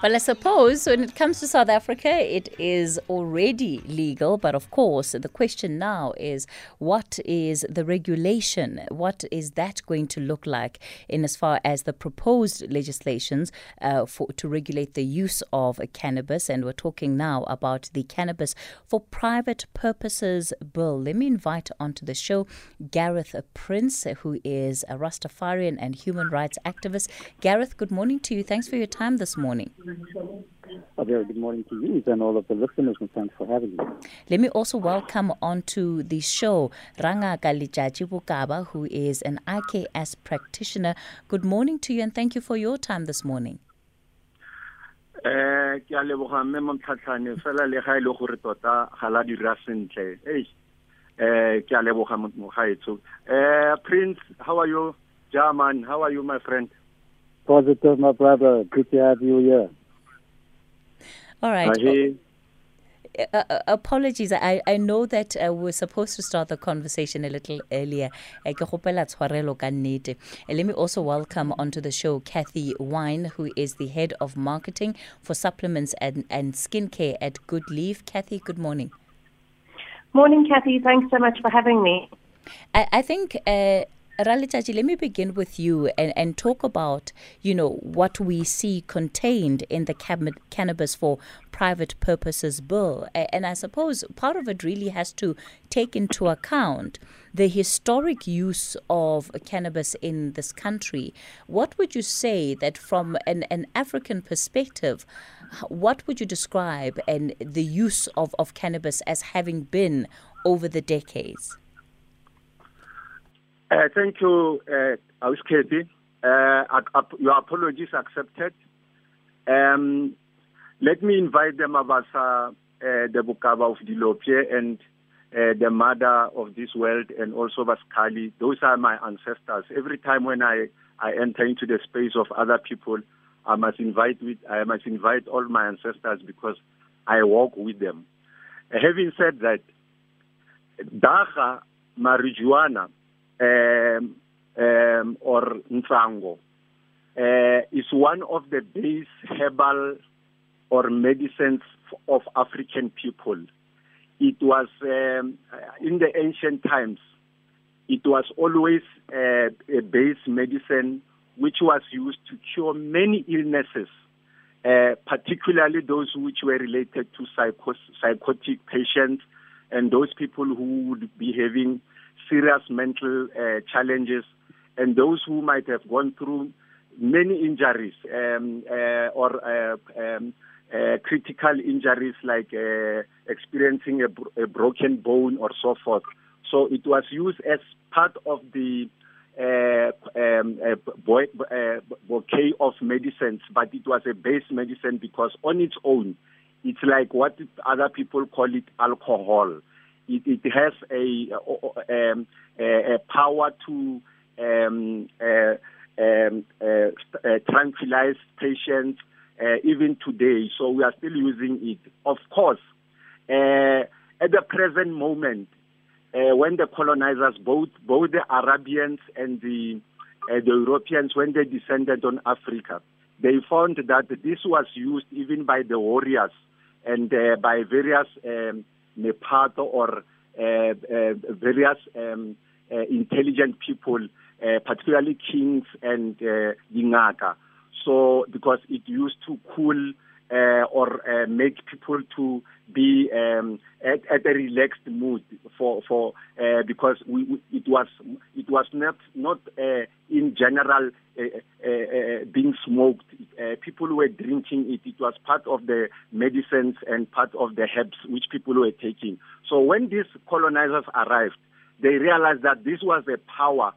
Well, I suppose when it comes to South Africa, it is already legal. But of course, the question now is what is the regulation? What is that going to look like in as far as the proposed legislations uh, for to regulate the use of cannabis? And we're talking now about the Cannabis for Private Purposes Bill. Let me invite onto the show Gareth Prince, who is a Rastafarian and human rights activist. Gareth, good morning to you. Thanks for your time this morning. A very good morning to you and all of the listeners, and thanks for having me. Let me also welcome onto the show Ranga Kalijaji Bokaba, who is an IKS practitioner. Good morning to you and thank you for your time this morning. eh ke a leboga mme momtlhatlhane fela le ga e le gore tota ga la dira sentle eh ke a leboga mogaetso eh prince how are you german how are you my friend Positive, my brother. Good to have you here. All right. Uh, uh, apologies. I, I know that uh, we're supposed to start the conversation a little earlier. Eh, ke kgopela tshwarelo ka nnete. Eh, Let me also welcome onto the show Kathy Wine, who is the head of marketing for supplements and, and skincare at Good Leaf. Kathy, good morning. Morning, Kathy. Thanks so much for having me. I, I think, uh, Rra Letjatji, let me begin with you and, and talk about, you know, what we see contained in the Cannabis for Private Purposes Bill. And I suppose part of it really has to take into account the historic use of cannabis in this country. What would you say that from an, an African perspective, what would you describe and the use of, of cannabis as having been over the decades? Uh, thank you uh uh ap- your apologies accepted um let me invite the mabasa uh, the bukaba of dilopie and uh, the mother of this world and also Vaskali. Those are my ancestors. Every time when I, I enter into the space of other people, I must invite with I must invite all my ancestors because I walk with them. Uh, having said that, dagga marijuana um, um, or ntsango uh, is one of the base herbal or medicines of African people. It was um, in the ancient times. It was always uh, a base medicine which was used to cure many illnesses, uh, particularly those which were related to psychos- psychotic patients and those people who would be having serious mental uh, challenges and those who might have gone through many injuries um, uh, or uh, um, uh, critical injuries like uh, experiencing a, a broken bone or so forth. So it was used as part of the um, bo- uh, bouquet of medicines, but it was a base medicine because on its own, it's like what other people call it alcohol. It, it has a, um, a, a power to um, uh, um, uh, uh, tranquilize patients uh, even today. So we are still using it. Of course, uh, at the present moment, uh, when the colonizers, both both the Arabians and the uh, the Europeans, when they descended on Africa, they found that this was used even by the warriors and uh, by various um, Nepato or uh, uh, various um, uh, intelligent people, particularly kings and uh, Dingaka. So because it used to cool uh, or uh, make people to be um, at, at a relaxed mood for for uh, because we, we, it was it was not not uh, in general uh, uh, being smoked. People were drinking it. It was part of the medicines and part of the herbs which people were taking. So when these colonizers arrived, they realized that this was a power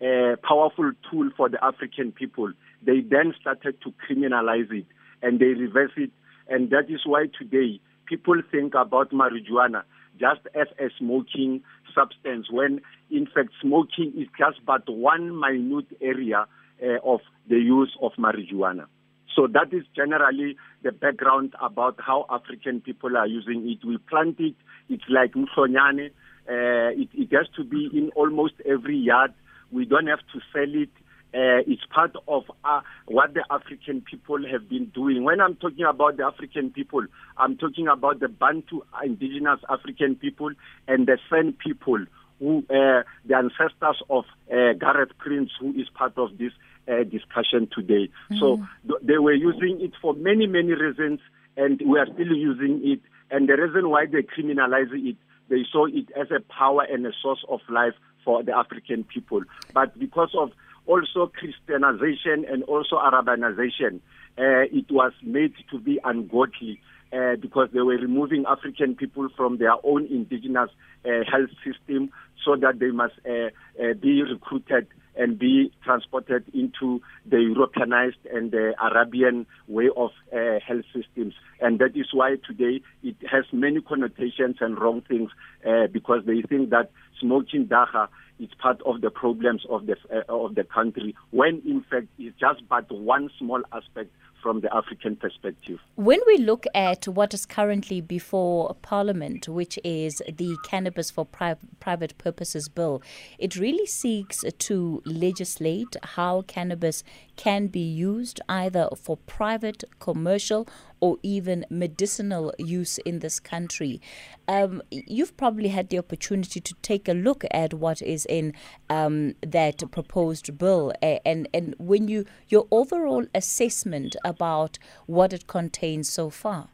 a powerful tool for the African people. They then started to criminalize it and they reverse it. And that is why today people think about marijuana just as a smoking substance when in fact smoking is just but one minute area uh, of the use of marijuana. So that is generally the background about how African people are using it. We plant it, it's like mhlonyane. Uh, it, it has to be in almost every yard. We don't have to sell it Uh, it's part of uh, what the African people have been doing. When I'm talking about the African people, I'm talking about the Bantu indigenous African people and the San people, who uh, the ancestors of uh, Gareth Prince, who is part of this uh, discussion today. Mm. So th- they were using it for many, many reasons, and we are still using it. And the reason why they criminalize it, they saw it as a power and a source of life for the African people. But because of also Christianization and also Arabanization, uh, it was made to be ungodly. Uh, because they were removing African people from their own indigenous uh, health system so that they must uh, uh, be recruited and be transported into the Europeanized and the Arabian way of uh, health systems. And that is why today it has many connotations and wrong things uh, because they think that smoking dagga is part of the problems of the uh, of the country when in fact it's just but one small aspect from the African perspective. When we look at what is currently before Parliament, which is the Cannabis for Pri- Private Purposes Bill, it really seeks to legislate how cannabis can be used either for private, commercial, or even medicinal use in this country. Um, you've probably had the opportunity to take a look at what is in um, that proposed bill, and and when you your overall assessment about what it contains so far.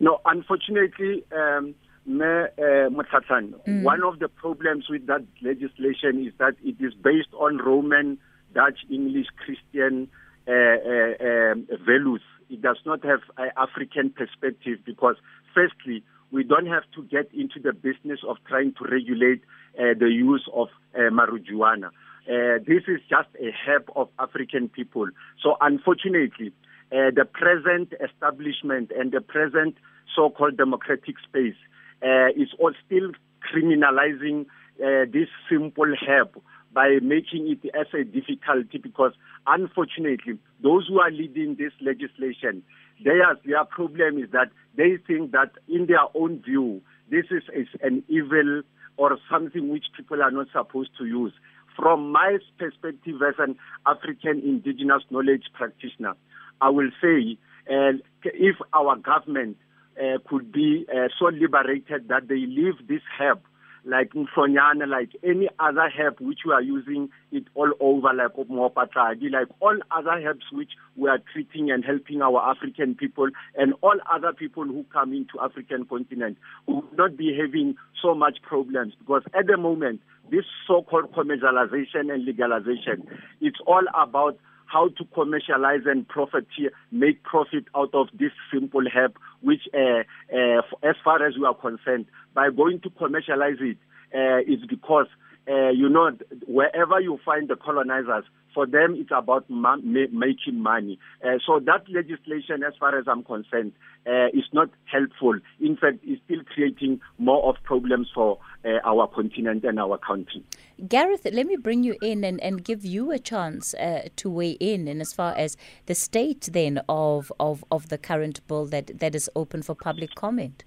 No, unfortunately. Um, Me, uh, mm. one of the problems with that legislation is that it is based on Roman, Dutch, English, Christian uh, uh, um, values it does not have an African perspective because, firstly, we don't have to get into the business of trying to regulate uh, the use of uh, marijuana. Uh, this is just a herb of African people. So, unfortunately, uh, the present establishment and the present so-called democratic space uh, is all still criminalizing uh, this simple herb by making it as a difficulty because unfortunately those who are leading this legislation their their problem is that they think that in their own view this is, is an evil or something which people are not supposed to use. From my perspective as an African indigenous knowledge practitioner I will say uh, if our government uh, could be uh, so liberated that they leave this herb like mhlonyana, like any other herb which we are using it all over, like mopatragi, like all other herbs which we are treating and helping our African people and all other people who come into African continent will not be having so much problems because at the moment this so-called commercialization and legalization, it's all about how to commercialize and profiteer, make profit out of this simple herb, which, uh, uh, as far as we are concerned, by going to commercialize it, uh, is because, uh, you know, wherever you find the colonizers, for them it's about ma- ma- making money. Uh, so that legislation, as far as I'm concerned, uh, is not helpful. In fact, it's still creating more of problems for uh, our continent and our country. Gareth, let me bring you in and, and give you a chance uh, to weigh in, and as far as the state then of, of, of the current bill that, that is open for public comment.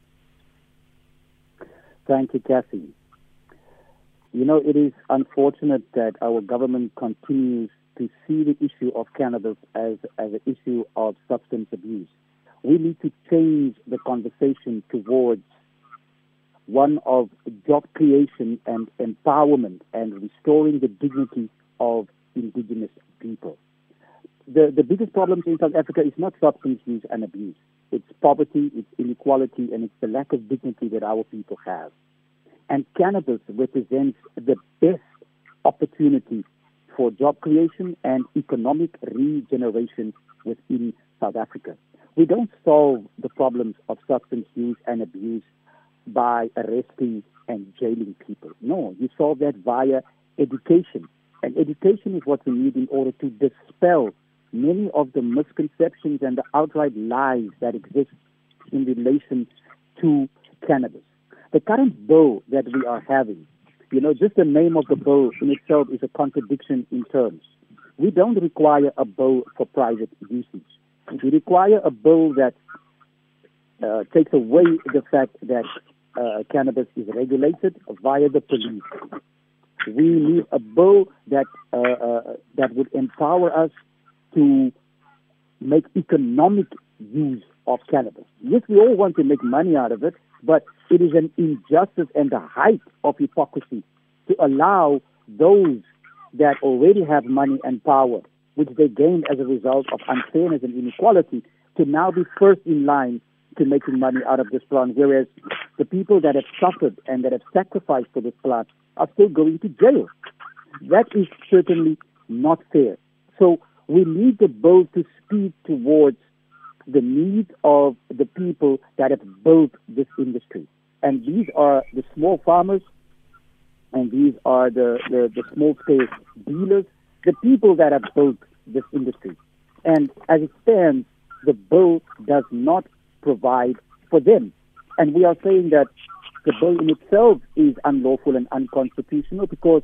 Thank you, Kathy. You know, it is unfortunate that our government continues to see the issue of cannabis as, as an issue of substance abuse. We need to change the conversation towards one of job creation and empowerment and restoring the dignity of indigenous people. The, the biggest problem in South Africa is not substance use and abuse. It's poverty, it's inequality, and it's the lack of dignity that our people have. And cannabis represents the best opportunity for job creation and economic regeneration within South Africa. We don't solve the problems of substance use and abuse by arresting and jailing people. No, you solve that via education. And education is what we need in order to dispel many of the misconceptions and the outright lies that exist in relation to cannabis. The current bill that we are having, you know, just the name of the bill in itself is a contradiction in terms. We don't require a bill for private usage. We require a bill that uh, takes away the fact that uh, cannabis is regulated via the police. We need a bill that uh, uh, that would empower us to make economic use of cannabis. Yes, we all want to make money out of it, but it is an injustice and the height of hypocrisy to allow those that already have money and power, which they gained as a result of unfairness and inequality, to now be first in line to making money out of this plant, whereas the people that have suffered and that have sacrificed for this plant are still going to jail. That is certainly not fair. So we need the bill to speed towards the needs of the people that have built this industry. And these are the small farmers, and these are the, the, the small scale dealers, the people that have built this industry. And as it stands, the bill does not provide for them. And we are saying that the bill in itself is unlawful and unconstitutional because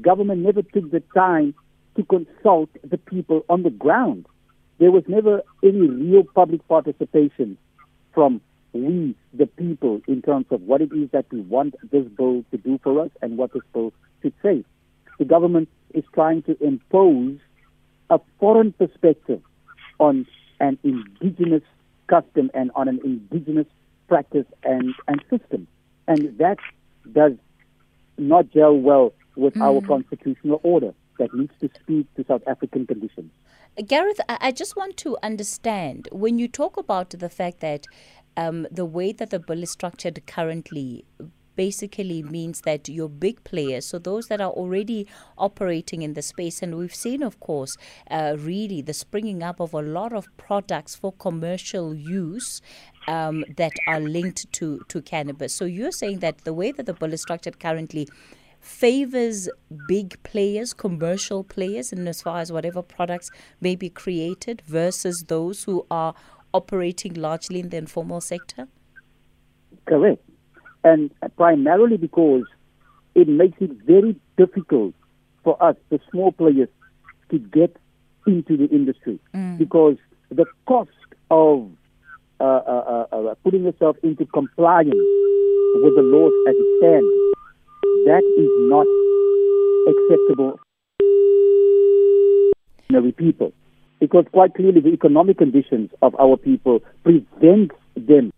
government never took the time to consult the people on the ground. There was never any real public participation from we, the people, in terms of what it is that we want this bill to do for us and what this bill should say. The government is trying to impose a foreign perspective on an indigenous custom and on an indigenous practice and, and system. And that does not gel well with mm. our constitutional order that needs to speak to South African conditions. Gareth, I just want to understand when you talk about the fact that um, the way that the bill is structured currently basically means that your big players, so those that are already operating in the space, and we've seen, of course, uh, really the springing up of a lot of products for commercial use um, that are linked to, to cannabis. So you're saying that the way that the bill is structured currently favors big players, commercial players, and as far as whatever products may be created versus those who are operating largely in the informal sector? Correct and primarily because it makes it very difficult for us, the small players, to get into the industry mm. because the cost of uh, uh, uh, uh, putting yourself into compliance with the laws as it stands, that is not acceptable ordinary people. Because quite clearly the economic conditions of our people prevent them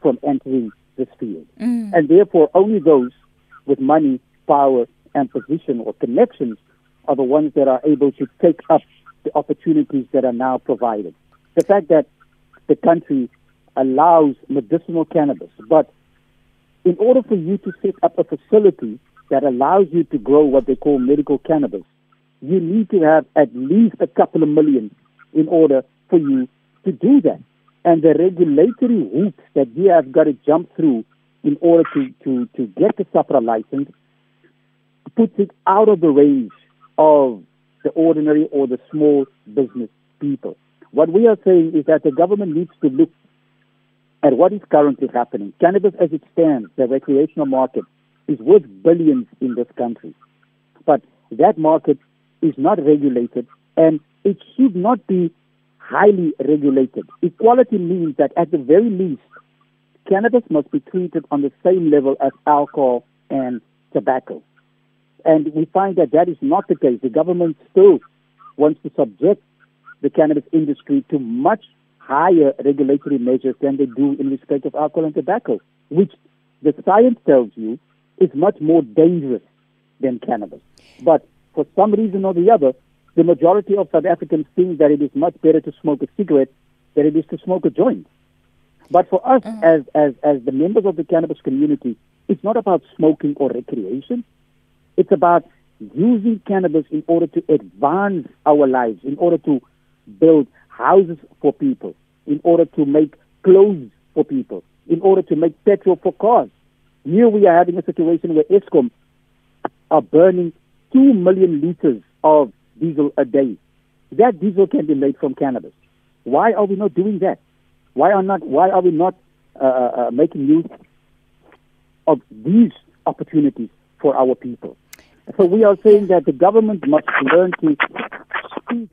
from entering this field. Mm. And therefore, only those with money, power, and position or connections are the ones that are able to take up the opportunities that are now provided. The fact that the country allows medicinal cannabis, but in order for you to set up a facility that allows you to grow what they call medical cannabis, you need to have at least a couple of million in order for you to do that and the regulatory hoops that we have got to jump through in order to, to, to get the SAHPRA license puts it out of the range of the ordinary or the small business people. What we are saying is that the government needs to look at what is currently happening. Cannabis, as it stands, the recreational market, is worth billions in this country. But that market is not regulated and it should not be highly regulated. Equality means that at the very least, cannabis must be treated on the same level as alcohol and tobacco. And we find that that is not the case. The government still wants to subject the cannabis industry to much higher regulatory measures than they do in respect of alcohol and tobacco, which the science tells you is much more dangerous than cannabis. But for some reason or the other, the majority of South Africans think that it is much better to smoke a cigarette than it is to smoke a joint. But for us, mm-hmm. as, as, as the members of the cannabis community, it's not about smoking or recreation. It's about using cannabis in order to advance our lives, in order to build houses for people, in order to make clothes for people, in order to make petrol for cars. Here we are having a situation where Eskom are burning 2 million liters of diesel a day. That diesel can be made from cannabis. Why are we not doing that? Why are not? Why are we not uh, uh, uh, making use of these opportunities for our people? So we are saying that the government must learn to speak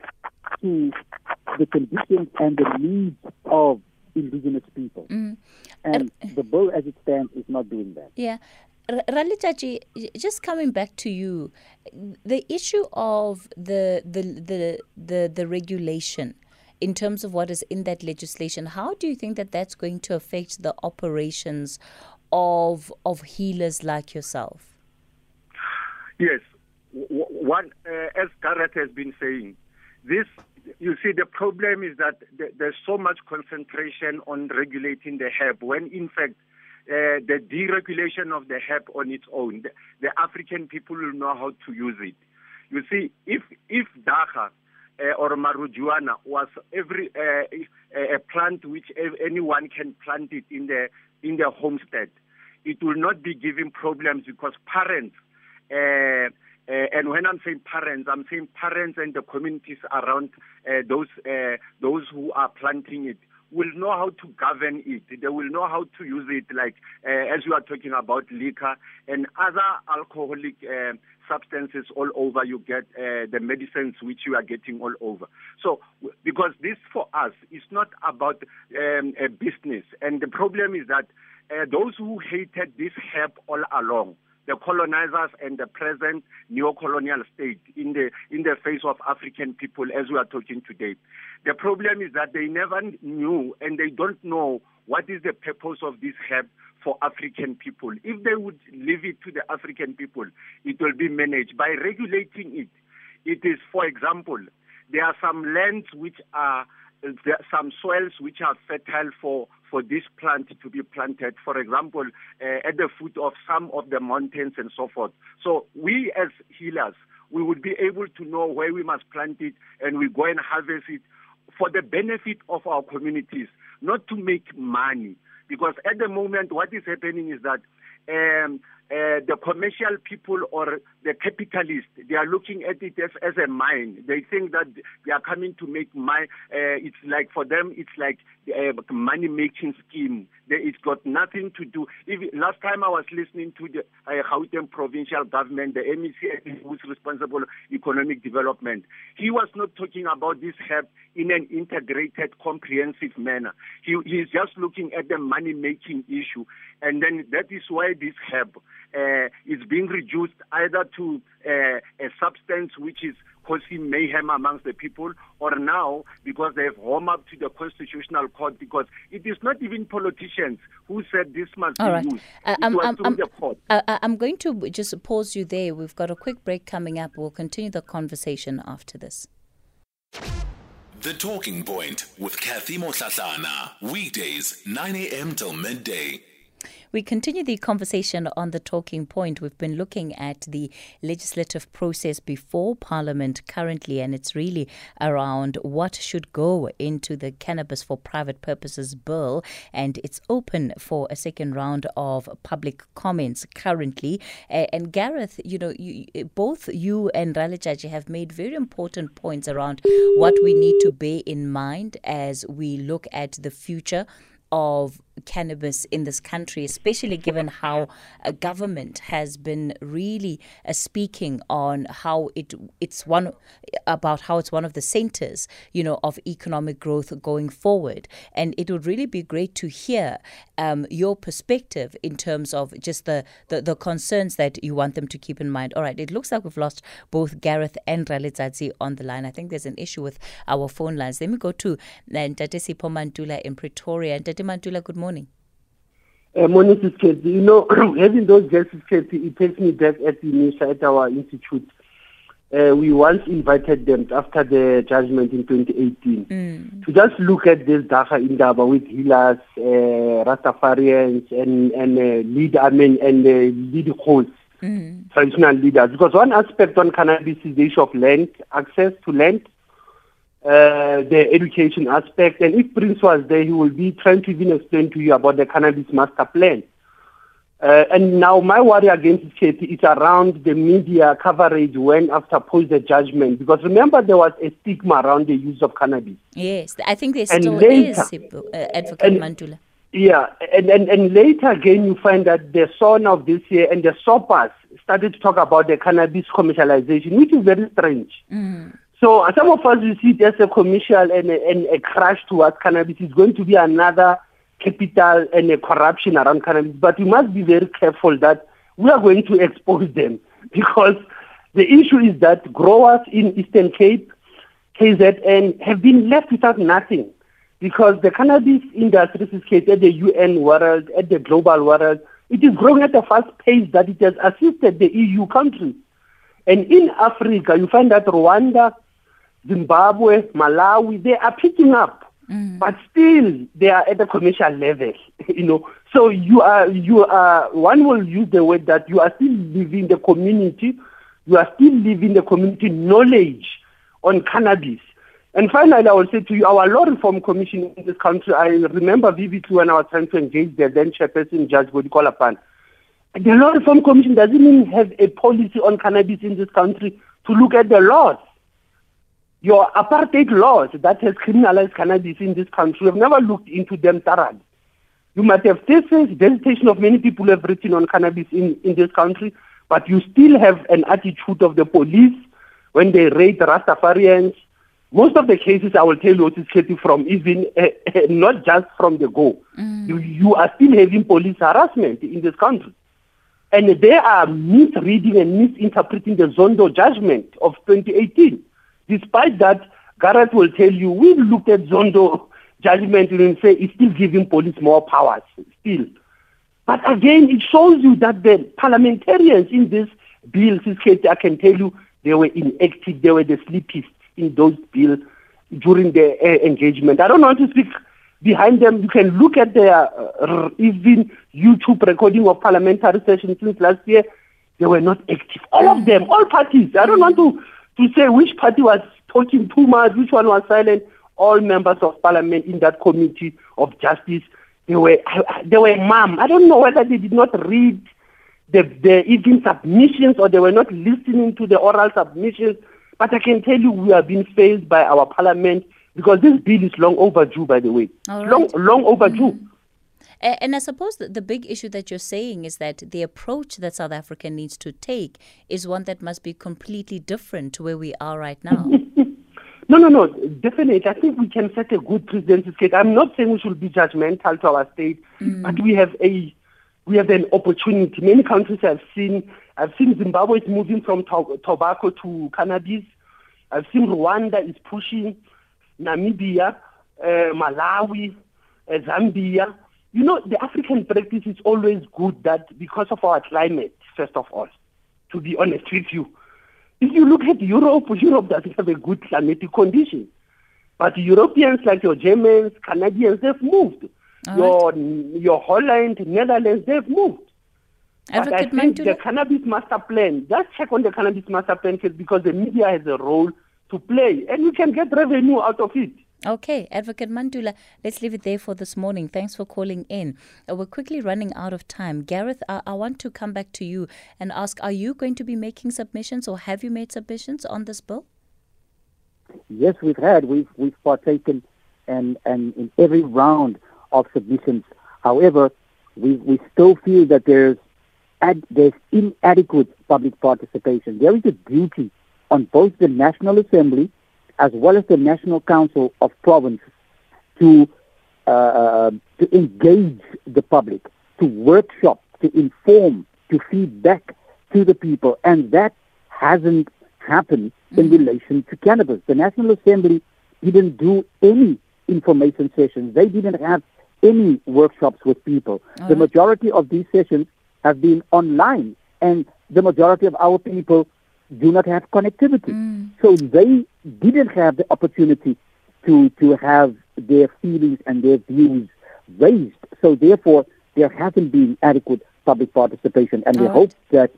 to the conditions and the needs of indigenous people. Mm. And uh, the bill as it stands is not doing that. Yeah. Rra Letjatji, just coming back to you, the issue of the the the the, the regulation in terms of what is in that legislation, how do you think that that's going to affect the operations of of healers like yourself? Yes, one uh, as Gareth has been saying, this you see the problem is that there's so much concentration on regulating the herb when in fact uh, the deregulation of the herb on its own, the, the, African people will know how to use it. You see, if if dagga uh, or marijuana was every uh, a plant which anyone can plant it in the in their homestead, it will not be giving problems because parents. Uh, and when I'm saying parents, I'm saying parents and the communities around uh, those uh, those who are planting it will know how to govern it. They will know how to use it, like as you are talking about liquor and other alcoholic substances all over. You get the medicines which you are getting all over. So, because this for us is not about um, a business, and the problem is that those who hated this herb all along the colonizers and the present neo-colonial state in the in the face of African people as we are talking today. The problem is that they never knew and they don't know what is the purpose of this help for African people. If they would leave it to the African people, it will be managed by regulating it. It is, for example, there are some lands which are there are some soils which are fertile for for this plant to be planted, for example, uh, at the foot of some of the mountains and so forth. So we as healers, we would be able to know where we must plant it and we go and harvest it for the benefit of our communities, not to make money. Because at the moment, what is happening is that um, uh, the commercial people or the capitalists, they are looking at it as, as a mine. They think that they are coming to make money. Uh, it's like for them, it's like a money making scheme. They, it's got nothing to do. If, last time I was listening to the uh, provincial government, the MEC who's responsible economic development, he was not talking about this help in an integrated, comprehensive manner. He, he's just looking at the money making issue. And then that is why this help uh, is being reduced either to uh, a substance which is causing mayhem amongst the people, or now because they have home up to the constitutional court because it is not even politicians who said this must All be right. used. Uh, I'm, I'm, I'm, the court. uh, I'm going to just pause you there. We've got a quick break coming up. We'll continue the conversation after this. The Talking Point with Kathy Motlatlana. Weekdays, 9 a.m. till midday. We continue the conversation on the talking point. We've been looking at the legislative process before Parliament currently, and it's really around what should go into the Cannabis for Private Purposes Bill. And it's open for a second round of public comments currently. And Gareth, you know, you, both you and Rra Letjatji have made very important points around what we need to bear in mind as we look at the future of cannabis in this country, especially given how a government has been really uh, speaking on how it it's one about how it's one of the centers, you know, of economic growth going forward. And it would really be great to hear um, your perspective in terms of just the, the, the concerns that you want them to keep in mind. All right, it looks like we've lost both Gareth and Rra Letjatji on the line. I think there's an issue with our phone lines. Let me go to uh, Ntate Sipho Mantula in Pretoria. Ntate Mantula, good morning. Uh, morning. You know, having those guests, Sisketi, it takes me back at the initial at our institute. Uh, we once invited them after the judgment in 2018 Mm. to just look at this Dagga Indaba with healers, uh, Rastafarians, and and uh, lead, I mean, and uh, lead hosts, Mm. traditional leaders. Because one aspect on cannabis is the issue of land, access to land, uh, the education aspect. And if Prince was there, he will be trying to even explain to you about the cannabis master plan. Uh, and now my worry against Katie is around the media coverage when after post the judgment. Because remember there was a stigma around the use of cannabis. Yes, I think there still later- is, uh, Advocate and- Mantula. Yeah, and, and, and later again you find that the SON of this year and the SOPAS started to talk about the cannabis commercialization, which is very strange. Mm. So some of us we see it as a commercial and a, and a crash towards cannabis. It's going to be another capital and a corruption around cannabis. But we must be very careful that we are going to expose them because the issue is that growers in Eastern Cape, KZN, have been left without nothing because the cannabis industry is at the UN world, at the global world, it is growing at a fast pace that it has assisted the EU countries. And in Africa, you find that Rwanda, Zimbabwe, Malawi, they are picking up, mm. but still they are at the commercial level. you know, so you are you are one will use the word that you are still living the community, you are still living the community knowledge on cannabis. And finally, I will say to you, our law reform commission in this country, I remember vividly when I was trying to engage the then chairperson, Judge Jody Kollapen. The law reform commission doesn't even have a policy on cannabis in this country to look at the laws. Your apartheid laws that has criminalized cannabis in this country have never looked into them thoroughly. You might have thesis, dissertation of many people who have written on cannabis in, in this country, but you still have an attitude of the police when they raid Rastafarians, most of the cases I will tell you is getting from even uh, uh, not just from the go. Mm. You, you are still having police harassment in this country. And they are misreading and misinterpreting the Zondo judgment of 2018. Despite that, Gareth will tell you, we looked at Zondo judgment and say it's still giving police more powers, still. But again, it shows you that the parliamentarians in this bill, I can tell you, they were inactive, they were the sleepiest in those bills during the uh, engagement. I don't want to speak behind them. You can look at their uh, even YouTube recording of parliamentary sessions since last year. They were not active. All of them, all parties. I don't want to, to say which party was talking too much, which one was silent. All members of parliament in that committee of justice, they were they were mum. I don't know whether they did not read the, the even submissions or they were not listening to the oral submissions but I can tell you we have been failed by our parliament because this bill is long overdue, by the way. Right. Long, long overdue. Mm-hmm. And I suppose the big issue that you're saying is that the approach that South Africa needs to take is one that must be completely different to where we are right now. no, no, no, definitely. I think we can set a good precedent. I'm not saying we should be judgmental to our state, mm. but we have a we have an opportunity. Many countries have seen I've seen Zimbabwe is moving from to- tobacco to cannabis. I've seen Rwanda is pushing, Namibia, uh, Malawi, uh, Zambia. You know, the African practice is always good that because of our climate, first of all, to be honest with you. If you look at Europe, Europe doesn't have a good climatic condition. But Europeans like your Germans, Canadians, they've moved. All your right. your Holland, Netherlands, they've moved. But I think the cannabis master plan, just check on the cannabis master plan because the media has a role to play and we can get revenue out of it. Okay, Advocate Mantula, let's leave it there for this morning. Thanks for calling in. Uh, we're quickly running out of time. Gareth, I, I want to come back to you and ask Are you going to be making submissions or have you made submissions on this bill? Yes, we've had. We've, we've partaken and, and in every round of submissions. However, we, we still feel that there's ad, there's inadequate public participation. There is a duty on both the National Assembly as well as the National Council of Provinces to uh, uh, to engage the public, to workshop, to inform, to feed back to the people, and that hasn't happened in mm-hmm. relation to cannabis. The National Assembly didn't do any information sessions. They didn't have any workshops with people. All the majority of these sessions have been online, and the majority of our people do not have connectivity. Mm. So they didn't have the opportunity to, to have their feelings and their views raised. So therefore, there hasn't been adequate public participation. And All we right. hope that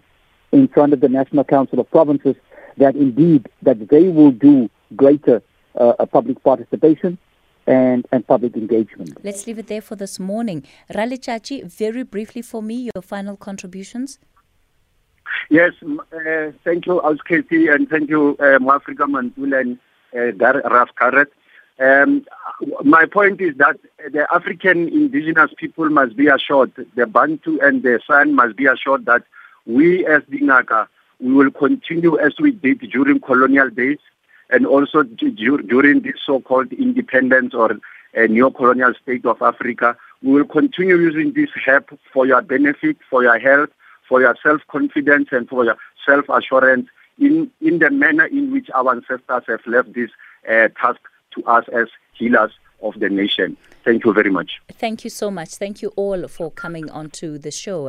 in front of the National Council of Provinces, that indeed that they will do greater uh, public participation and, and public engagement. Let's leave it there for this morning. Rra Letjatji, very briefly for me, your final contributions. Yes, uh, thank you, Ausketi, and thank you, uh, Mwafrika Mantula and uh, Raf Gareth. Um, my point is that the African indigenous people must be assured, the Bantu and the San must be assured that we as Dingaka, we will continue as we did during colonial days and also during this so-called independence or a neo-colonial state of Africa, we will continue using this help for your benefit, for your health, for your self-confidence and for your self-assurance in, in the manner in which our ancestors have left this uh, task to us as healers of the nation. Thank you very much. Thank you so much. Thank you all for coming onto the show.